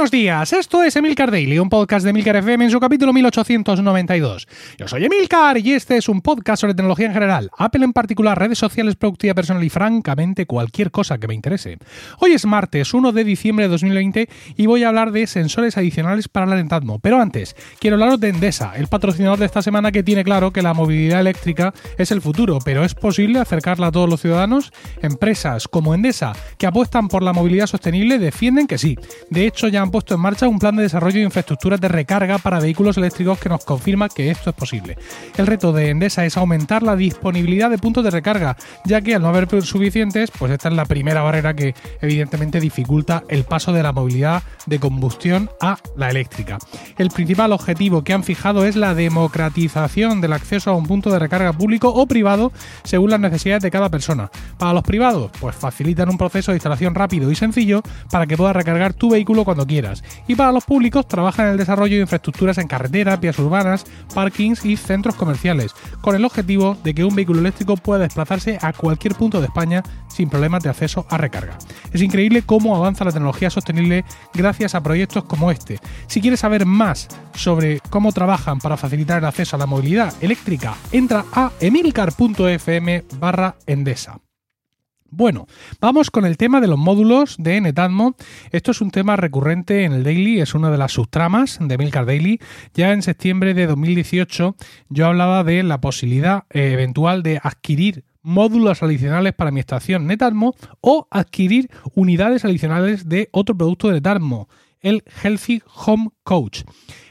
buenos días. Esto es Emilcar Daily, un podcast de Emilcar FM en su capítulo 1892. Yo soy Emilcar y este es un podcast sobre tecnología en general, Apple en particular, redes sociales, productividad personal y francamente cualquier cosa que me interese. Hoy es martes 1 de diciembre de 2020 y voy a hablar de sensores adicionales para la Netatmo. Pero antes, quiero hablaros de Endesa, el patrocinador de esta semana que tiene claro que la movilidad eléctrica es el futuro, pero es posible acercarla a todos los ciudadanos. Empresas como Endesa, que apuestan por la movilidad sostenible, defienden que sí. De hecho, ya han puesto en marcha un plan de desarrollo de infraestructuras de recarga para vehículos eléctricos que nos confirma que esto es posible. El reto de Endesa es aumentar la disponibilidad de puntos de recarga, ya que al no haber suficientes, pues esta es la primera barrera que evidentemente dificulta el paso de la movilidad de combustión a la eléctrica. El principal objetivo que han fijado es la democratización del acceso a un punto de recarga público o privado según las necesidades de cada persona. Para los privados, pues facilitan un proceso de instalación rápido y sencillo para que puedas recargar tu vehículo cuando quieras. Y para los públicos trabajan en el desarrollo de infraestructuras en carreteras, vías urbanas, parkings y centros comerciales, con el objetivo de que un vehículo eléctrico pueda desplazarse a cualquier punto de España sin problemas de acceso a recarga. Es increíble cómo avanza la tecnología sostenible gracias a proyectos como este. Si quieres saber más sobre cómo trabajan para facilitar el acceso a la movilidad eléctrica, entra a emilcar.fm barra endesa. Bueno, vamos con el tema de los módulos de Netatmo. Esto es un tema recurrente en el Daily, es una de las subtramas de Milcar Daily. Ya en septiembre de 2018 yo hablaba de la posibilidad eh, eventual de adquirir módulos adicionales para mi estación Netatmo o adquirir unidades adicionales de otro producto de Netatmo, el Healthy Home Coach.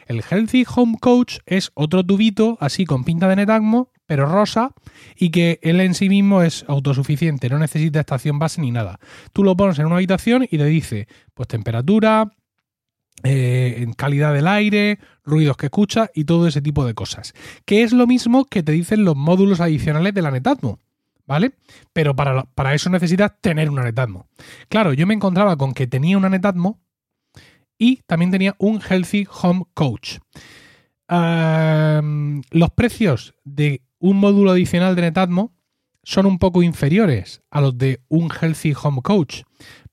El Healthy Home Coach es otro tubito así con pinta de Netatmo pero rosa, y que él en sí mismo es autosuficiente, no necesita estación base ni nada. Tú lo pones en una habitación y te dice, pues temperatura, eh, calidad del aire, ruidos que escucha y todo ese tipo de cosas. Que es lo mismo que te dicen los módulos adicionales de la Netatmo. ¿Vale? Pero para, para eso necesitas tener una Netatmo. Claro, yo me encontraba con que tenía una Netatmo y también tenía un Healthy Home Coach. los precios de un módulo adicional de Netatmo son un poco inferiores a los de un Healthy Home Coach.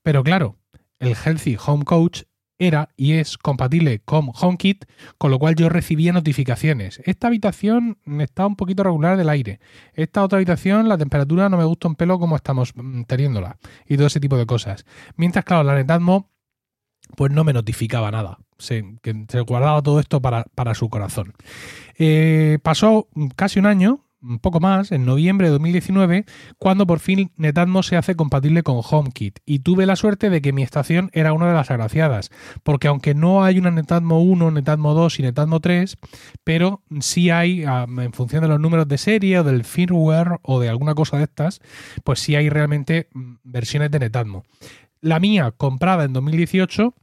Pero claro, el Healthy Home Coach era y es compatible con HomeKit, con lo cual yo recibía notificaciones. Esta habitación está un poquito regular del aire. Esta otra habitación, la temperatura no me gusta un pelo como estamos mm, teniéndola. Y todo ese tipo de cosas. Mientras, claro, la Netatmo pues no me notificaba nada. Se, que guardaba todo esto para, su corazón. Eh, pasó casi un año, un poco más, en noviembre de 2019, cuando por fin Netatmo se hace compatible con HomeKit. Y tuve la suerte de que mi estación era una de las agraciadas, porque aunque no hay una Netatmo 1, Netatmo 2 y Netatmo 3, pero sí hay, en función de los números de serie o del firmware o de alguna cosa de estas, pues sí hay realmente mm, versiones de Netatmo. La mía, comprada en 2018,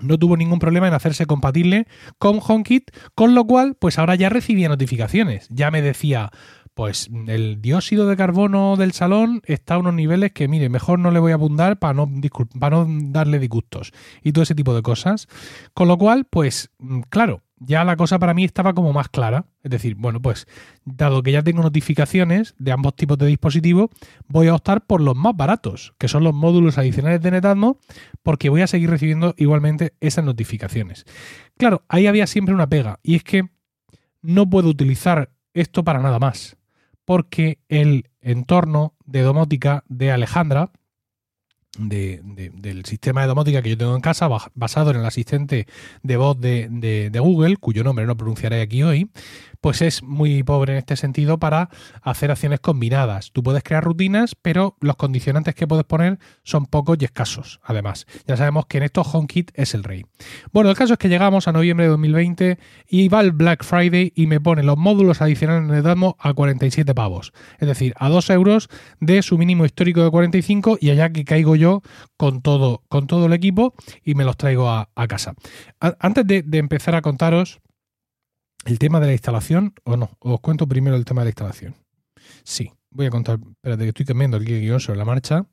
no tuvo ningún problema en hacerse compatible con HomeKit, con lo cual, pues ahora ya recibía notificaciones. Ya me decía, pues el dióxido de carbono del salón está a unos niveles que, mire, mejor no le voy a abundar para no, para no darle disgustos y todo ese tipo de cosas. Con lo cual, pues, mm, claro, ya la cosa para mí estaba como más clara. Es decir, bueno, pues dado que ya tengo notificaciones de ambos tipos de dispositivos, voy a optar por los más baratos, que son los módulos adicionales de Netatmo, porque voy a seguir recibiendo igualmente esas notificaciones. Claro, ahí había siempre una pega, y es que no puedo utilizar esto para nada más, porque el entorno de domótica de Alejandra, del sistema de domótica que yo tengo en casa, basado en el asistente de voz de, Google, cuyo nombre no pronunciaré aquí hoy, pues es muy pobre en este sentido para hacer acciones combinadas. Tú puedes crear rutinas, pero los condicionantes que puedes poner son pocos y escasos. Además, ya sabemos que en estos HomeKit es el rey. Bueno, el caso es que llegamos a noviembre de 2020 y va el Black Friday y me pone los módulos adicionales de Damo a 47 pavos. Es decir, a 2 euros de su mínimo histórico de 45 y allá que caigo yo con todo, con todo el equipo y me los traigo a, casa. antes de empezar a contaros el tema de la instalación, o no, os cuento primero el tema de la instalación. Sí, voy a contar, espérate que estoy cambiando el guion sobre la marcha.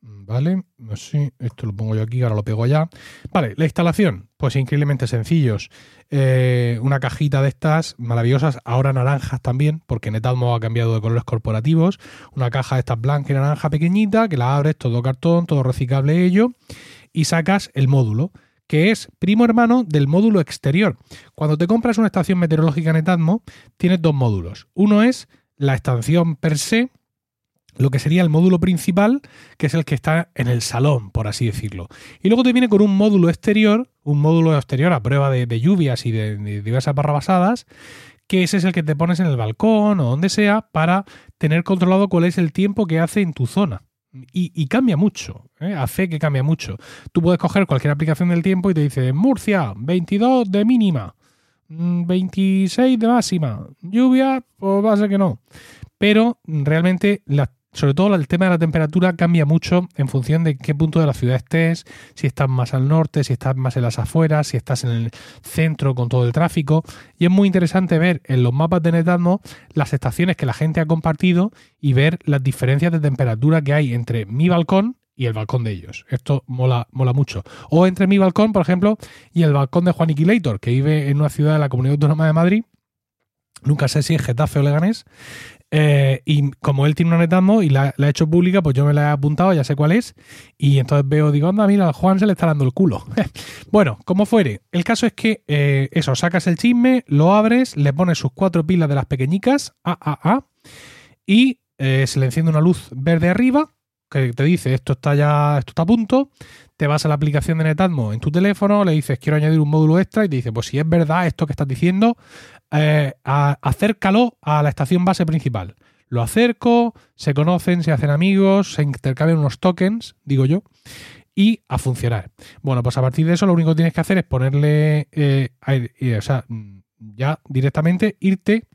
Vale, sí, esto lo pongo yo aquí, ahora lo pego allá. Vale, la instalación, pues increíblemente sencillos. Eh, una cajita de estas maravillosas, ahora naranjas también, porque Netatmo ha cambiado de colores corporativos. Una caja de estas blanca y naranja pequeñita, que la abres, todo cartón, todo reciclable ello, y sacas el módulo que es primo hermano del módulo exterior. Cuando te compras una estación meteorológica Netatmo, tienes dos módulos. Uno es la estación per se, lo que sería el módulo principal, que es el que está en el salón, por así decirlo. Y luego te viene con un módulo exterior, un módulo exterior a prueba de, lluvias y de, de diversas barrabasadas, que ese es el que te pones en el balcón o donde sea para tener controlado cuál es el tiempo que hace en tu zona. Y, cambia mucho, ¿eh? hace que cambia mucho. Tú puedes coger cualquier aplicación del tiempo y te dice Murcia, 22 de mínima, 26 mm, de máxima, lluvia, pues va a ser que no. Pero realmente las sobre todo el tema de la temperatura cambia mucho en función de qué punto de la ciudad estés, si estás más al norte, si estás más en las afueras, si estás en el centro con todo el tráfico. Y es muy interesante ver en los mapas de Netatmo las estaciones que la gente ha compartido y ver las diferencias de temperatura que hay entre mi balcón y el balcón de ellos. Esto mola, mola mucho. O entre mi balcón, por ejemplo, y el balcón de Juan Iquilator, que vive en una ciudad de la Comunidad Autónoma de Madrid. Nunca sé si es Getafe o Leganés. Eh, y como él tiene una Netatmo y la, ha hecho pública, pues yo me la he apuntado, ya sé cuál es. Y entonces veo, digo, anda, mira, al Juan se le está dando el culo. bueno, como fuere, el caso es que eh, eso, sacas el chisme, lo abres, le pones sus cuatro pilas de las pequeñicas, a, a, a, y eh, se le enciende una luz verde arriba te dice esto está ya, esto está a punto, te vas a la aplicación de Netatmo en tu teléfono, le dices quiero añadir un módulo extra y te dice, pues si es verdad esto que estás diciendo, eh, acércalo a la estación base principal. Lo acerco, se conocen, se hacen amigos, se intercambian unos tokens, digo yo, y a funcionar. Bueno, pues a partir de eso lo único que tienes que hacer es ponerle, eh, o sea, ya directamente irte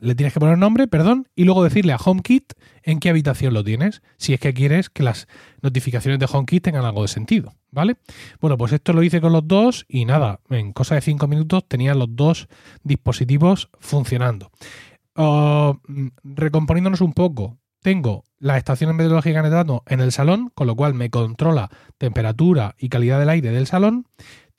le tienes que poner nombre, perdón, y luego decirle a HomeKit en qué habitación lo tienes, si es que quieres que las notificaciones de HomeKit tengan algo de sentido, ¿vale? Bueno, pues esto lo hice con los dos y nada, en cosa de cinco minutos tenía los dos dispositivos funcionando. Oh, mm, recomponiéndonos un poco, tengo la estación meteorológica en el salón, con lo cual me controla temperatura y calidad del aire del salón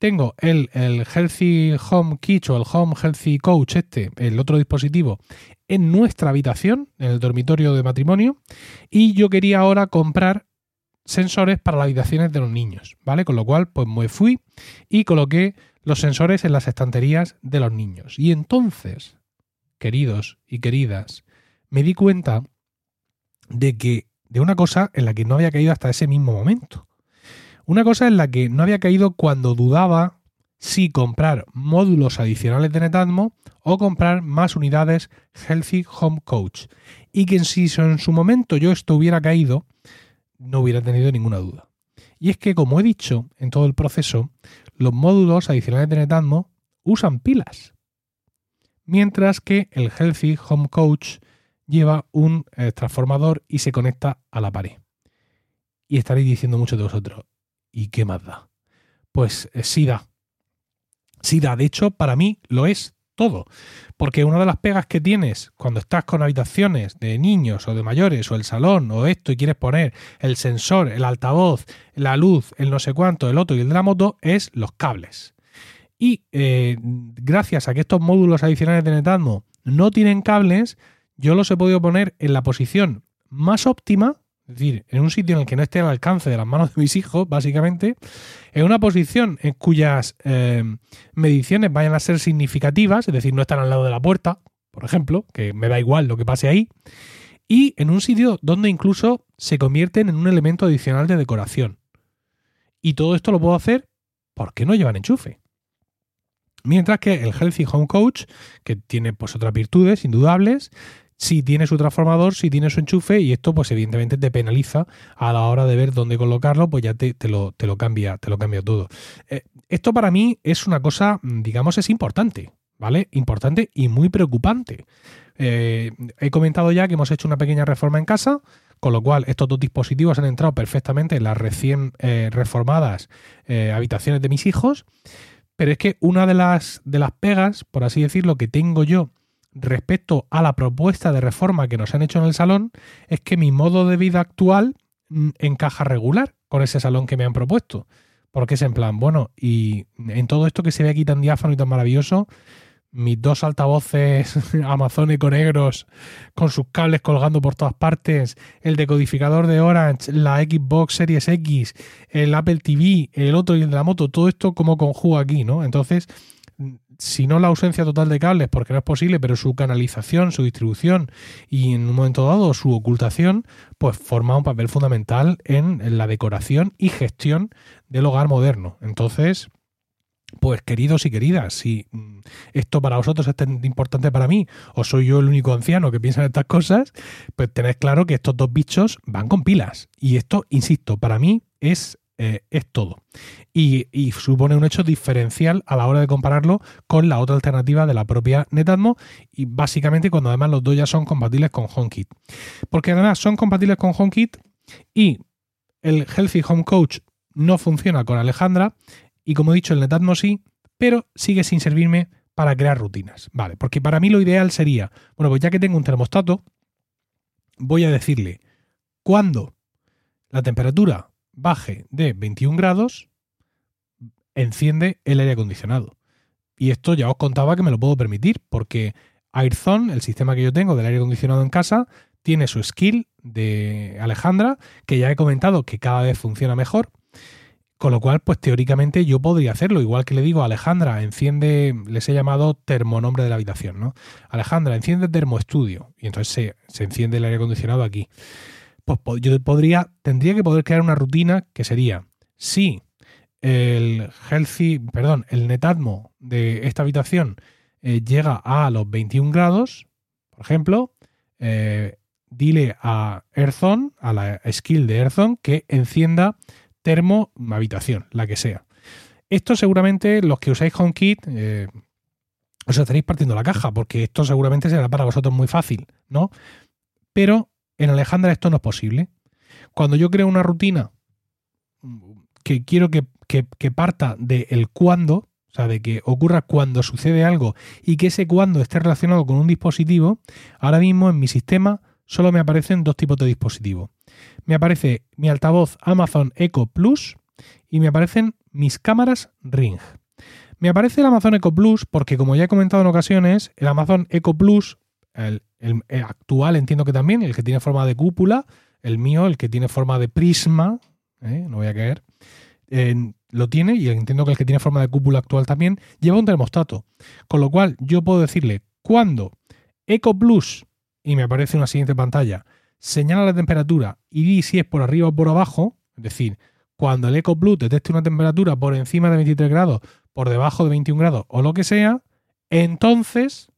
tengo el, Healthy Home Kit o el Home Healthy Coach, este, el otro dispositivo, en nuestra habitación, en el dormitorio de matrimonio, y yo quería ahora comprar sensores para las habitaciones de los niños, ¿vale? Con lo cual, pues me fui y coloqué los sensores en las estanterías de los niños. Y entonces, queridos y queridas, me di cuenta de que de una cosa en la que no había caído hasta ese mismo momento. Una cosa en la que no había caído cuando dudaba si comprar módulos adicionales de Netatmo o comprar más unidades Healthy Home Coach. Y que si en su momento yo esto hubiera caído, no hubiera tenido ninguna duda. Y es que, como he dicho en todo el proceso, los módulos adicionales de Netatmo usan pilas. Mientras que el Healthy Home Coach lleva un eh, transformador y se conecta a la pared. Y estaréis diciendo muchos de vosotros, ¿Y qué más da? Pues eh, sí da. Sí da. De hecho, para mí lo es todo. Porque una de las pegas que tienes cuando estás con habitaciones de niños o de mayores o el salón o esto y quieres poner el sensor, el altavoz, la luz, el no sé cuánto, el otro y el de la moto es los cables. Y eh, gracias a que estos módulos adicionales de Netatmo no tienen cables, yo los he podido poner en la posición más óptima es decir, en un sitio en el que no esté al alcance de las manos de mis hijos, básicamente, en una posición en cuyas eh, mediciones vayan a ser significativas, es decir, no están al lado de la puerta, por ejemplo, que me da igual lo que pase ahí, y en un sitio donde incluso se convierten en un elemento adicional de decoración. Y todo esto lo puedo hacer porque no llevan enchufe. Mientras que el Healthy Home Coach, que tiene pues otras virtudes indudables, si tiene su transformador, si tiene su enchufe y esto pues evidentemente te penaliza a la hora de ver dónde colocarlo, pues ya te, lo, te lo, cambia, te lo cambia todo. Eh, esto para mí es una cosa, digamos, es importante, ¿vale? Importante y muy preocupante. Eh, he comentado ya que hemos hecho una pequeña reforma en casa, con lo cual estos dos dispositivos han entrado perfectamente en las recién eh, reformadas habitaciones de mis hijos, pero es que una de las, de las pegas, por así decirlo, que tengo yo respecto a la propuesta de reforma que nos han hecho en el salón es que mi modo de vida actual mm, encaja regular con ese salón que me han propuesto. Porque es en plan, bueno, y en todo esto que se ve aquí tan diáfano y tan maravilloso, mis dos altavoces Amazon Eco negros con sus cables colgando por todas partes, el decodificador de Orange, la Xbox Series X, el Apple TV, el otro y el de la moto, todo esto como conjuga aquí, ¿no? Entonces, si no la ausencia total de cables, porque no es posible, pero su canalización, su distribución y en un momento dado su ocultación, pues forma un papel fundamental en la decoración y gestión del hogar moderno. Entonces, pues queridos y queridas, si mm, esto para vosotros es tan importante para mí, o soy yo el único anciano que piensa en estas cosas, pues tened claro que estos dos bichos van con pilas. Y esto, insisto, para mí es, eh, es todo. Y, supone un hecho diferencial a la hora de compararlo con la otra alternativa de la propia Netatmo, y básicamente cuando además los dos ya son compatibles con HomeKit. Porque además son compatibles con HomeKit y el Healthy Home Coach no funciona con Alejandra y como he dicho, el Netatmo sí, pero sigue sin servirme para crear rutinas. Vale, porque para mí lo ideal sería, bueno, pues ya que tengo un termostato, voy a decirle cuando la temperatura baje de 21 grados, enciende el aire acondicionado. Y esto ya os contaba que me lo puedo permitir, porque AirZone, el sistema que yo tengo del aire acondicionado en casa, tiene su skill de Alejandra, que ya he comentado que cada vez funciona mejor. Con lo cual, pues teóricamente yo podría hacerlo. Igual que le digo a Alejandra, enciende, les he llamado termonombre de la habitación, ¿no? Alejandra, enciende termoestudio. Y entonces se, enciende el aire acondicionado aquí. Pues yo podría, tendría que poder crear una rutina que sería, si el healthy, perdón, el netatmo de esta habitación eh, llega a los 21 grados, por ejemplo, eh, dile a Earthon, a la skill de Earthon, que encienda termo, habitación, la que sea. Esto seguramente los que usáis HomeKit eh, os estaréis partiendo la caja, porque esto seguramente será para vosotros muy fácil, ¿no? Pero en Alejandra esto no es posible. Cuando yo creo una rutina que quiero que, que, parta del el cuándo, o sea, de que ocurra cuando sucede algo y que ese cuándo esté relacionado con un dispositivo, ahora mismo en mi sistema solo me aparecen dos tipos de dispositivos me aparece mi altavoz Amazon Echo Plus y me aparecen mis cámaras Ring. Me aparece el Amazon Echo Plus porque, como ya he comentado en ocasiones, el Amazon Echo Plus, el, actual entiendo que también, el que tiene forma de cúpula, el mío, el que tiene forma de prisma, ¿eh? no voy a caer, lo tiene y entiendo que el que tiene forma de cúpula actual también lleva un termostato. Con lo cual yo puedo decirle cuando Echo Plus, y me aparece una siguiente pantalla, señala la temperatura y di si es por arriba o por abajo, es decir, cuando el EcoBlue detecte una temperatura por encima de 23 grados, por debajo de 21 grados o lo que sea, entonces,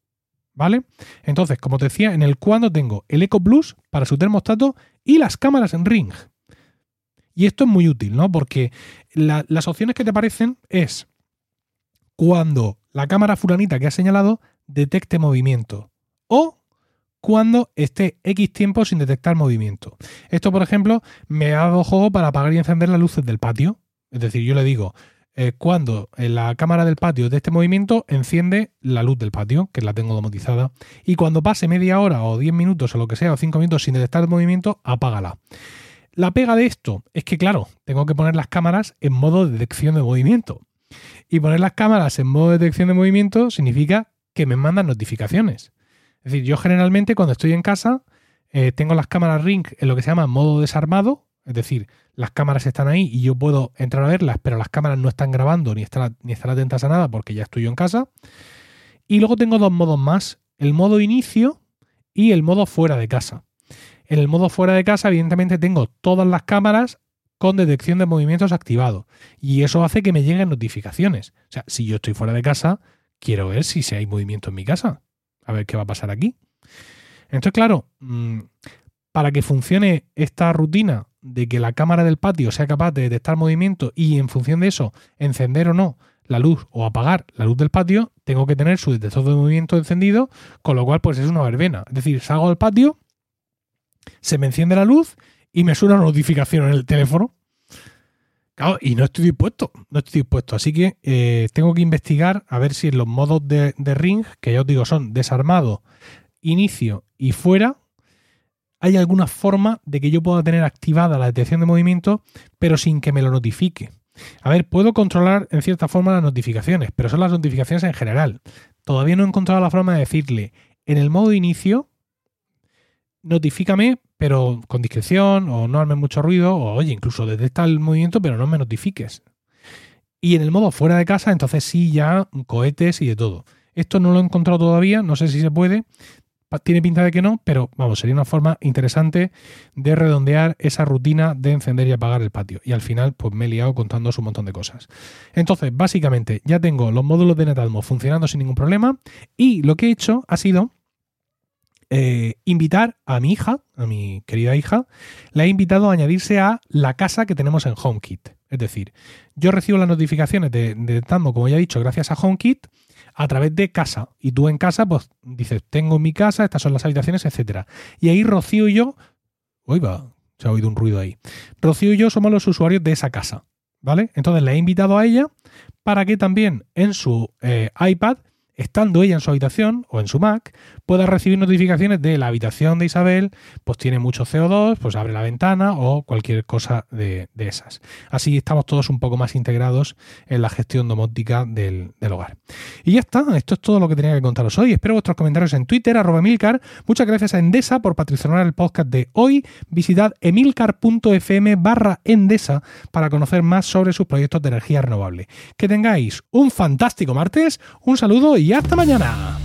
¿vale? Entonces, como te decía, en el cuando tengo el EcoBlue para su termostato y las cámaras en Ring. Y esto es muy útil, ¿no? Porque las opciones que te aparecen es cuando la cámara furanita que has señalado detecte movimiento o cuando esté X tiempo sin detectar movimiento. Esto, por ejemplo, me hago juego para apagar y encender las luces del patio. Es decir, yo le digo, eh, cuando en la cámara del patio de este movimiento, enciende la luz del patio, que la tengo domotizada. Y cuando pase media hora o 10 minutos o lo que sea, o 5 minutos sin detectar el movimiento, apágala. La pega de esto es que, claro, tengo que poner las cámaras en modo de detección de movimiento. Y poner las cámaras en modo de detección de movimiento significa que me mandan notificaciones. Es decir, yo generalmente cuando estoy en casa eh, tengo las cámaras Ring en lo que se llama modo desarmado, es decir, las cámaras están ahí y yo puedo entrar a verlas, pero las cámaras no están grabando ni están, ni están atentas a nada porque ya estoy yo en casa. Y luego tengo dos modos más, el modo inicio y el modo fuera de casa. En el modo fuera de casa, evidentemente, tengo todas las cámaras con detección de movimientos activado. Y eso hace que me lleguen notificaciones. O sea, si yo estoy fuera de casa, quiero ver si hay movimiento en mi casa a ver qué va a pasar aquí. Entonces, claro, mm, para que funcione esta rutina de que la cámara del patio sea capaz de detectar movimiento y en función de eso encender o no la luz o apagar la luz del patio, tengo que tener su detector de movimiento encendido, con lo cual pues es una verbena. Es decir, salgo al patio, se me enciende la luz y me suena una notificación en el teléfono y no estoy dispuesto, no estoy dispuesto. Así que eh, tengo que investigar a ver si en los modos de, ring, que ya os digo son desarmado, inicio y fuera, hay alguna forma de que yo pueda tener activada la detección de movimiento, pero sin que me lo notifique. A ver, puedo controlar en cierta forma las notificaciones, pero son las notificaciones en general. todavía no he encontrado la forma de decirle en el modo inicio, notifícame, pero con discreción, o no armes mucho ruido, o oye, incluso detecta el movimiento, pero no me notifiques. Y en el modo fuera de casa, entonces sí, ya cohetes y de todo. Esto no lo he encontrado todavía, no sé si se puede. Tiene pinta de que no, pero vamos, sería una forma interesante de redondear esa rutina de encender y apagar el patio. Y al final, pues me he liado contando un montón de cosas. Entonces, básicamente, ya tengo los módulos de Netatmo funcionando sin ningún problema. Y lo que he hecho ha sido eh, invitar a mi hija, a mi querida hija, la he invitado a añadirse a la casa que tenemos en HomeKit. Es decir, yo recibo las notificaciones de, de como ya he dicho, gracias a HomeKit, a través de casa. Y tú en casa, pues dices, tengo mi casa, estas son las habitaciones, etcétera. Y ahí Rocío y yo, oiga, se ha oído un ruido ahí. Rocío y yo somos los usuarios de esa casa. ¿Vale? Entonces le he invitado a ella para que también en su eh, iPad estando ella en su habitación o en su Mac, pueda recibir notificaciones de la habitación de Isabel, pues tiene mucho CO2, pues abre la ventana o cualquier cosa de, esas. Así estamos todos un poco más integrados en la gestión domótica del, hogar. Y ya está, esto es todo lo que tenía que contaros hoy. Espero vuestros comentarios en Twitter, arroba Emilcar. Muchas gracias a Endesa por patrocinar el podcast de hoy. Visitad emilcar.fm barra Endesa para conocer más sobre sus proyectos de energía renovable. Que tengáis un fantástico martes, un saludo y y hasta mañana.